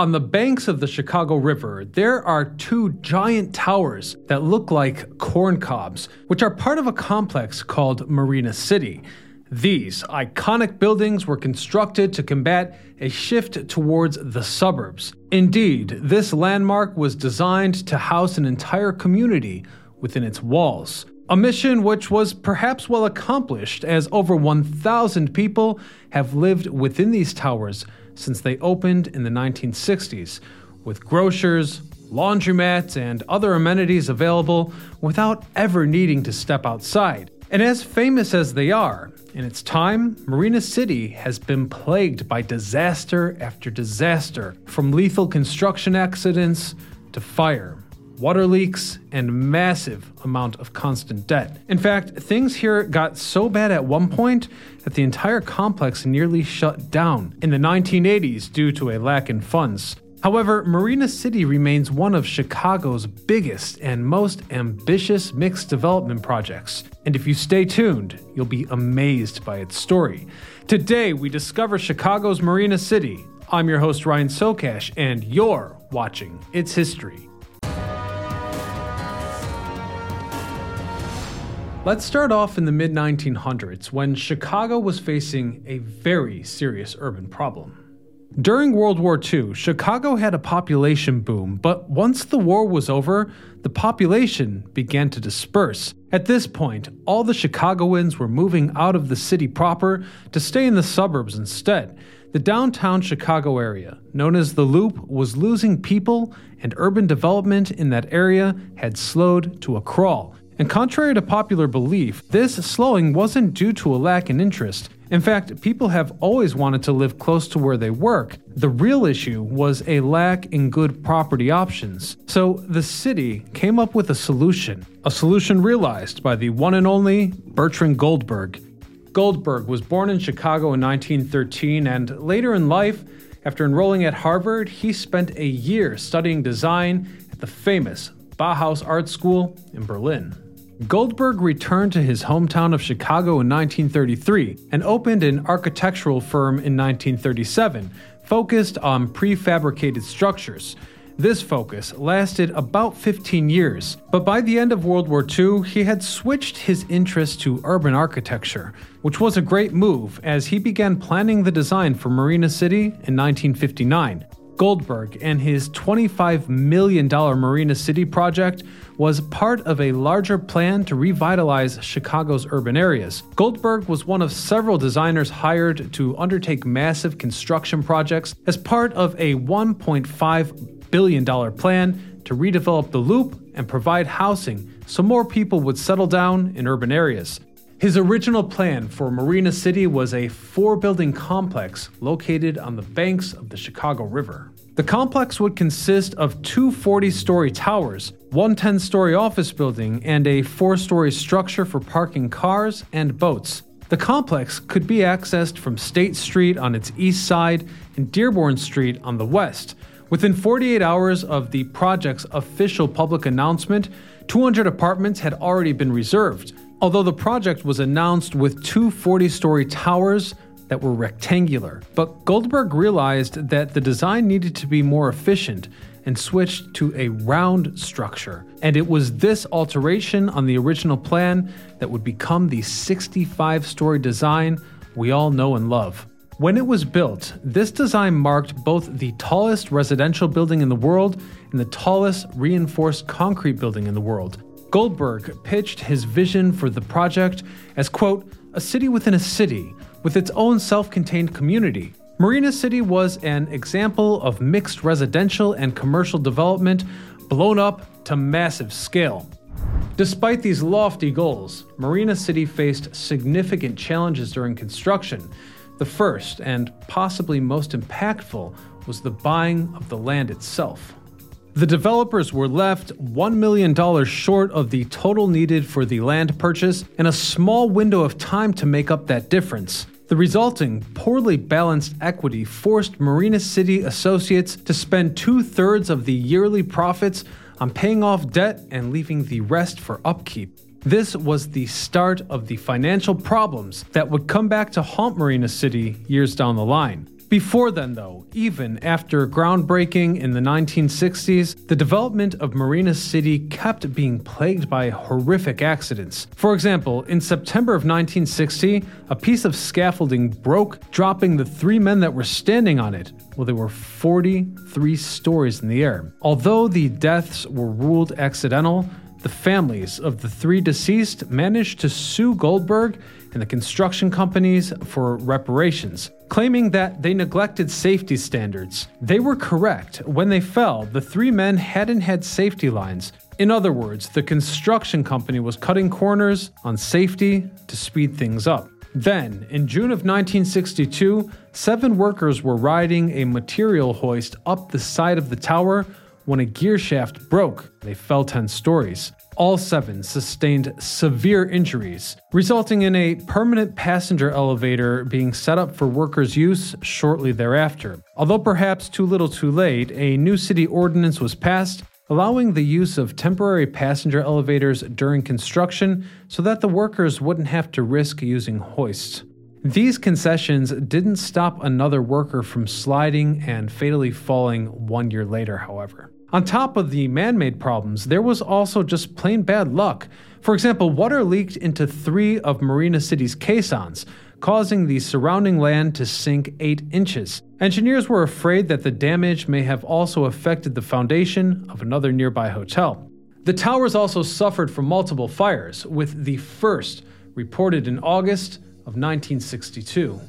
On the banks of the Chicago River, there are two giant towers that look like corn cobs, which are part of a complex called Marina City. These iconic buildings were constructed to combat a shift towards the suburbs. Indeed, this landmark was designed to house an entire community within its walls. A mission which was perhaps well accomplished, as over 1,000 people have lived within these towers since they opened in the 1960s, with grocers, laundromats, and other amenities available without ever needing to step outside. And as famous as they are, in its time, Marina City has been plagued by disaster after disaster, from lethal construction accidents to fire, water leaks, and massive amount of constant debt. In fact, things here got so bad at one point that the entire complex nearly shut down in the 1980s due to a lack in funds. However, Marina City remains one of Chicago's biggest and most ambitious mixed development projects. And if you stay tuned, you'll be amazed by its story. Today, we discover Chicago's Marina City. I'm your host, Ryan Sokash, and you're watching It's History. Let's start off in the mid 1900s when Chicago was facing a very serious urban problem. During World War II, Chicago had a population boom, but once the war was over, the population began to disperse. At this point, all the Chicagoans were moving out of the city proper to stay in the suburbs instead. The downtown Chicago area, known as the Loop, was losing people, and urban development in that area had slowed to a crawl. And contrary to popular belief, this slowing wasn't due to a lack in interest. In fact, people have always wanted to live close to where they work. The real issue was a lack in good property options. So the city came up with a solution, a solution realized by the one and only Bertrand Goldberg. Goldberg was born in Chicago in 1913 and later in life, after enrolling at Harvard, he spent a year studying design at the famous Bauhaus Art School in Berlin. Goldberg returned to his hometown of Chicago in 1933 and opened an architectural firm in 1937 focused on prefabricated structures. This focus lasted about 15 years, but by the end of World War II, he had switched his interest to urban architecture, which was a great move as he began planning the design for Marina City in 1959. Goldberg and his $25 million Marina City project was part of a larger plan to revitalize Chicago's urban areas. Goldberg was one of several designers hired to undertake massive construction projects as part of a $1.5 billion plan to redevelop the loop and provide housing so more people would settle down in urban areas. His original plan for Marina City was a four building complex located on the banks of the Chicago River. The complex would consist of two 40 story towers, one 10 story office building, and a four story structure for parking cars and boats. The complex could be accessed from State Street on its east side and Dearborn Street on the west. Within 48 hours of the project's official public announcement, 200 apartments had already been reserved. Although the project was announced with two 40 story towers that were rectangular, but Goldberg realized that the design needed to be more efficient and switched to a round structure. And it was this alteration on the original plan that would become the 65 story design we all know and love. When it was built, this design marked both the tallest residential building in the world and the tallest reinforced concrete building in the world. Goldberg pitched his vision for the project as, quote, a city within a city with its own self contained community. Marina City was an example of mixed residential and commercial development blown up to massive scale. Despite these lofty goals, Marina City faced significant challenges during construction. The first, and possibly most impactful, was the buying of the land itself. The developers were left $1 million short of the total needed for the land purchase and a small window of time to make up that difference. The resulting poorly balanced equity forced Marina City associates to spend two thirds of the yearly profits on paying off debt and leaving the rest for upkeep. This was the start of the financial problems that would come back to haunt Marina City years down the line. Before then, though, even after groundbreaking in the 1960s, the development of Marina City kept being plagued by horrific accidents. For example, in September of 1960, a piece of scaffolding broke, dropping the three men that were standing on it. Well, they were 43 stories in the air. Although the deaths were ruled accidental, the families of the three deceased managed to sue Goldberg and the construction companies for reparations, claiming that they neglected safety standards. They were correct. When they fell, the three men hadn't had safety lines. In other words, the construction company was cutting corners on safety to speed things up. Then, in June of 1962, seven workers were riding a material hoist up the side of the tower when a gear shaft broke. They fell 10 stories all seven sustained severe injuries, resulting in a permanent passenger elevator being set up for workers' use shortly thereafter. Although perhaps too little too late, a new city ordinance was passed allowing the use of temporary passenger elevators during construction so that the workers wouldn't have to risk using hoists. These concessions didn't stop another worker from sliding and fatally falling one year later, however. On top of the man made problems, there was also just plain bad luck. For example, water leaked into three of Marina City's caissons, causing the surrounding land to sink 8 inches. Engineers were afraid that the damage may have also affected the foundation of another nearby hotel. The towers also suffered from multiple fires, with the first reported in August of 1962.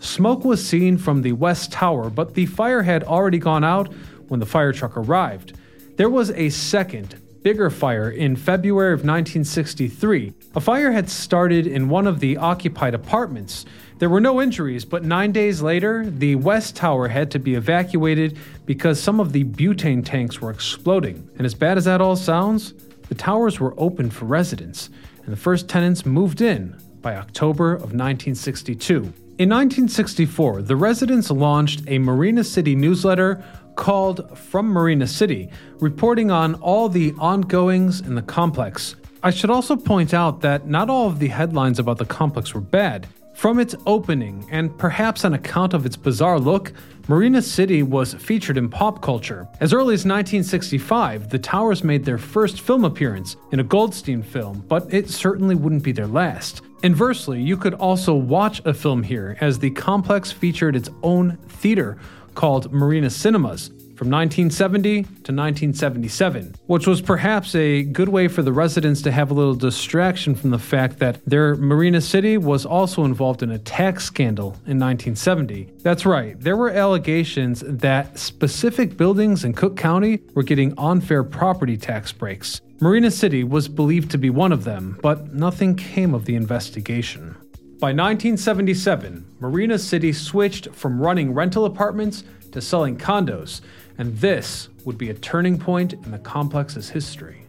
Smoke was seen from the west tower, but the fire had already gone out when the fire truck arrived. There was a second, bigger fire in February of 1963. A fire had started in one of the occupied apartments. There were no injuries, but nine days later, the West Tower had to be evacuated because some of the butane tanks were exploding. And as bad as that all sounds, the towers were open for residents, and the first tenants moved in by October of 1962. In 1964, the residents launched a Marina City newsletter called From Marina City, reporting on all the ongoings in the complex. I should also point out that not all of the headlines about the complex were bad. From its opening, and perhaps on account of its bizarre look, Marina City was featured in pop culture. As early as 1965, the towers made their first film appearance in a Goldstein film, but it certainly wouldn't be their last. Inversely, you could also watch a film here, as the complex featured its own theater called Marina Cinemas from 1970 to 1977, which was perhaps a good way for the residents to have a little distraction from the fact that their Marina City was also involved in a tax scandal in 1970. That's right, there were allegations that specific buildings in Cook County were getting unfair property tax breaks. Marina City was believed to be one of them, but nothing came of the investigation. By 1977, Marina City switched from running rental apartments to selling condos, and this would be a turning point in the complex's history.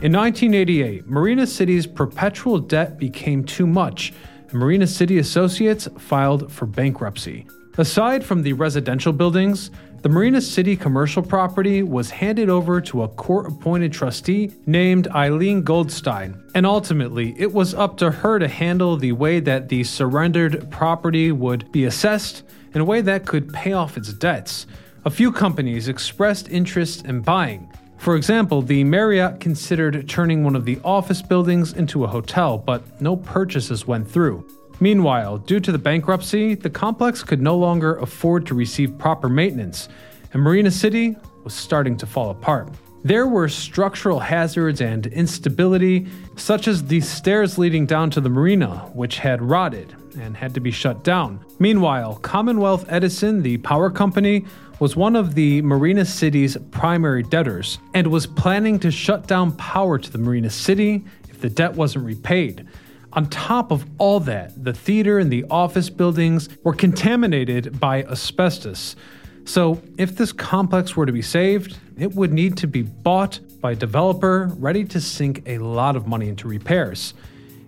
In 1988, Marina City's perpetual debt became too much, and Marina City Associates filed for bankruptcy. Aside from the residential buildings, the Marina City commercial property was handed over to a court appointed trustee named Eileen Goldstein, and ultimately it was up to her to handle the way that the surrendered property would be assessed in a way that could pay off its debts. A few companies expressed interest in buying. For example, the Marriott considered turning one of the office buildings into a hotel, but no purchases went through. Meanwhile, due to the bankruptcy, the complex could no longer afford to receive proper maintenance, and Marina City was starting to fall apart. There were structural hazards and instability, such as the stairs leading down to the marina, which had rotted and had to be shut down. Meanwhile, Commonwealth Edison, the power company, was one of the Marina City's primary debtors and was planning to shut down power to the Marina City if the debt wasn't repaid. On top of all that, the theater and the office buildings were contaminated by asbestos. So, if this complex were to be saved, it would need to be bought by a developer ready to sink a lot of money into repairs.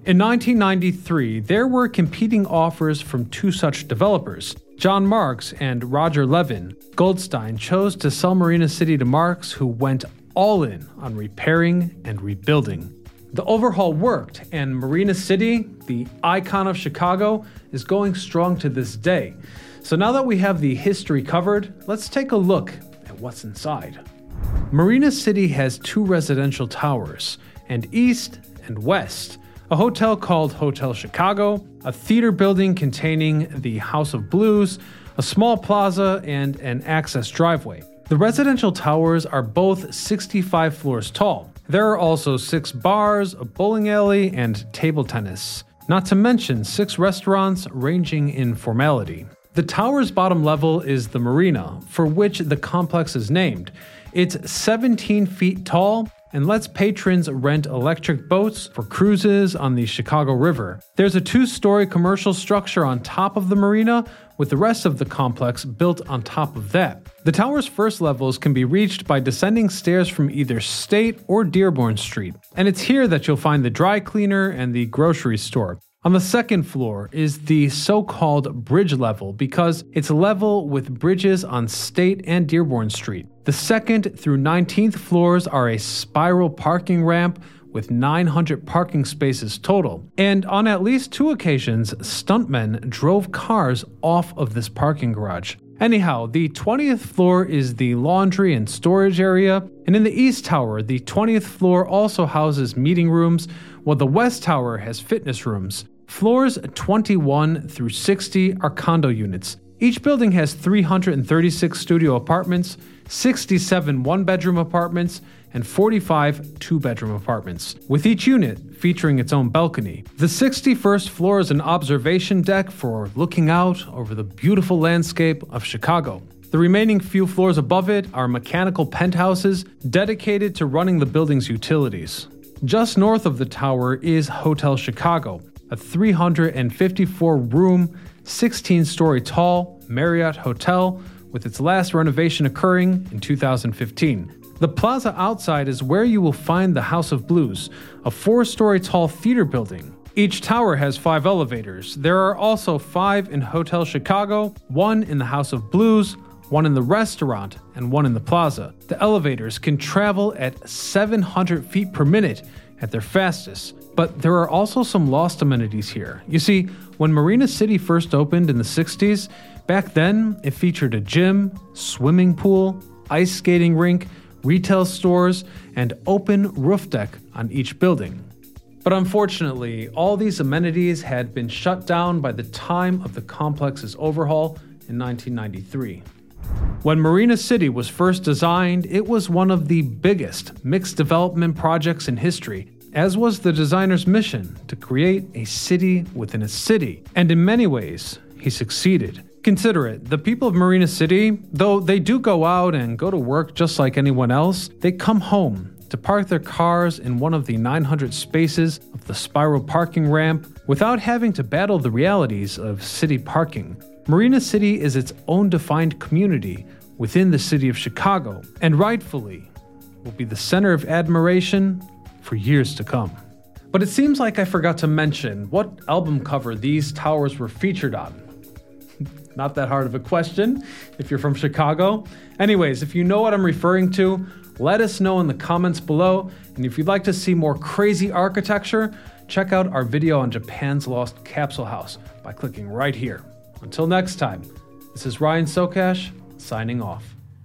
In 1993, there were competing offers from two such developers, John Marks and Roger Levin. Goldstein chose to sell Marina City to Marks, who went all in on repairing and rebuilding. The overhaul worked, and Marina City, the icon of Chicago, is going strong to this day. So now that we have the history covered, let's take a look at what's inside. Marina City has two residential towers, and east and west, a hotel called Hotel Chicago, a theater building containing the House of Blues, a small plaza, and an access driveway. The residential towers are both 65 floors tall. There are also six bars, a bowling alley, and table tennis, not to mention six restaurants ranging in formality. The tower's bottom level is the marina, for which the complex is named. It's 17 feet tall and lets patrons rent electric boats for cruises on the Chicago River. There's a two story commercial structure on top of the marina, with the rest of the complex built on top of that. The tower's first levels can be reached by descending stairs from either State or Dearborn Street, and it's here that you'll find the dry cleaner and the grocery store. On the second floor is the so called bridge level because it's level with bridges on State and Dearborn Street. The second through 19th floors are a spiral parking ramp with 900 parking spaces total. And on at least two occasions, stuntmen drove cars off of this parking garage. Anyhow, the 20th floor is the laundry and storage area, and in the East Tower, the 20th floor also houses meeting rooms, while the West Tower has fitness rooms. Floors 21 through 60 are condo units. Each building has 336 studio apartments, 67 one bedroom apartments, and 45 two bedroom apartments, with each unit featuring its own balcony. The 61st floor is an observation deck for looking out over the beautiful landscape of Chicago. The remaining few floors above it are mechanical penthouses dedicated to running the building's utilities. Just north of the tower is Hotel Chicago, a 354 room, 16 story tall Marriott hotel with its last renovation occurring in 2015. The plaza outside is where you will find the House of Blues, a four story tall theater building. Each tower has five elevators. There are also five in Hotel Chicago, one in the House of Blues, one in the restaurant, and one in the plaza. The elevators can travel at 700 feet per minute at their fastest, but there are also some lost amenities here. You see, when Marina City first opened in the 60s, back then it featured a gym, swimming pool, ice skating rink, retail stores, and open roof deck on each building. But unfortunately, all these amenities had been shut down by the time of the complex's overhaul in 1993. When Marina City was first designed, it was one of the biggest mixed development projects in history, as was the designer's mission to create a city within a city. And in many ways, he succeeded. Consider it the people of Marina City, though they do go out and go to work just like anyone else, they come home to park their cars in one of the 900 spaces of the spiral parking ramp without having to battle the realities of city parking. Marina City is its own defined community within the city of Chicago, and rightfully will be the center of admiration for years to come. But it seems like I forgot to mention what album cover these towers were featured on. Not that hard of a question if you're from Chicago. Anyways, if you know what I'm referring to, let us know in the comments below. And if you'd like to see more crazy architecture, check out our video on Japan's Lost Capsule House by clicking right here. Until next time, this is Ryan Sokash signing off.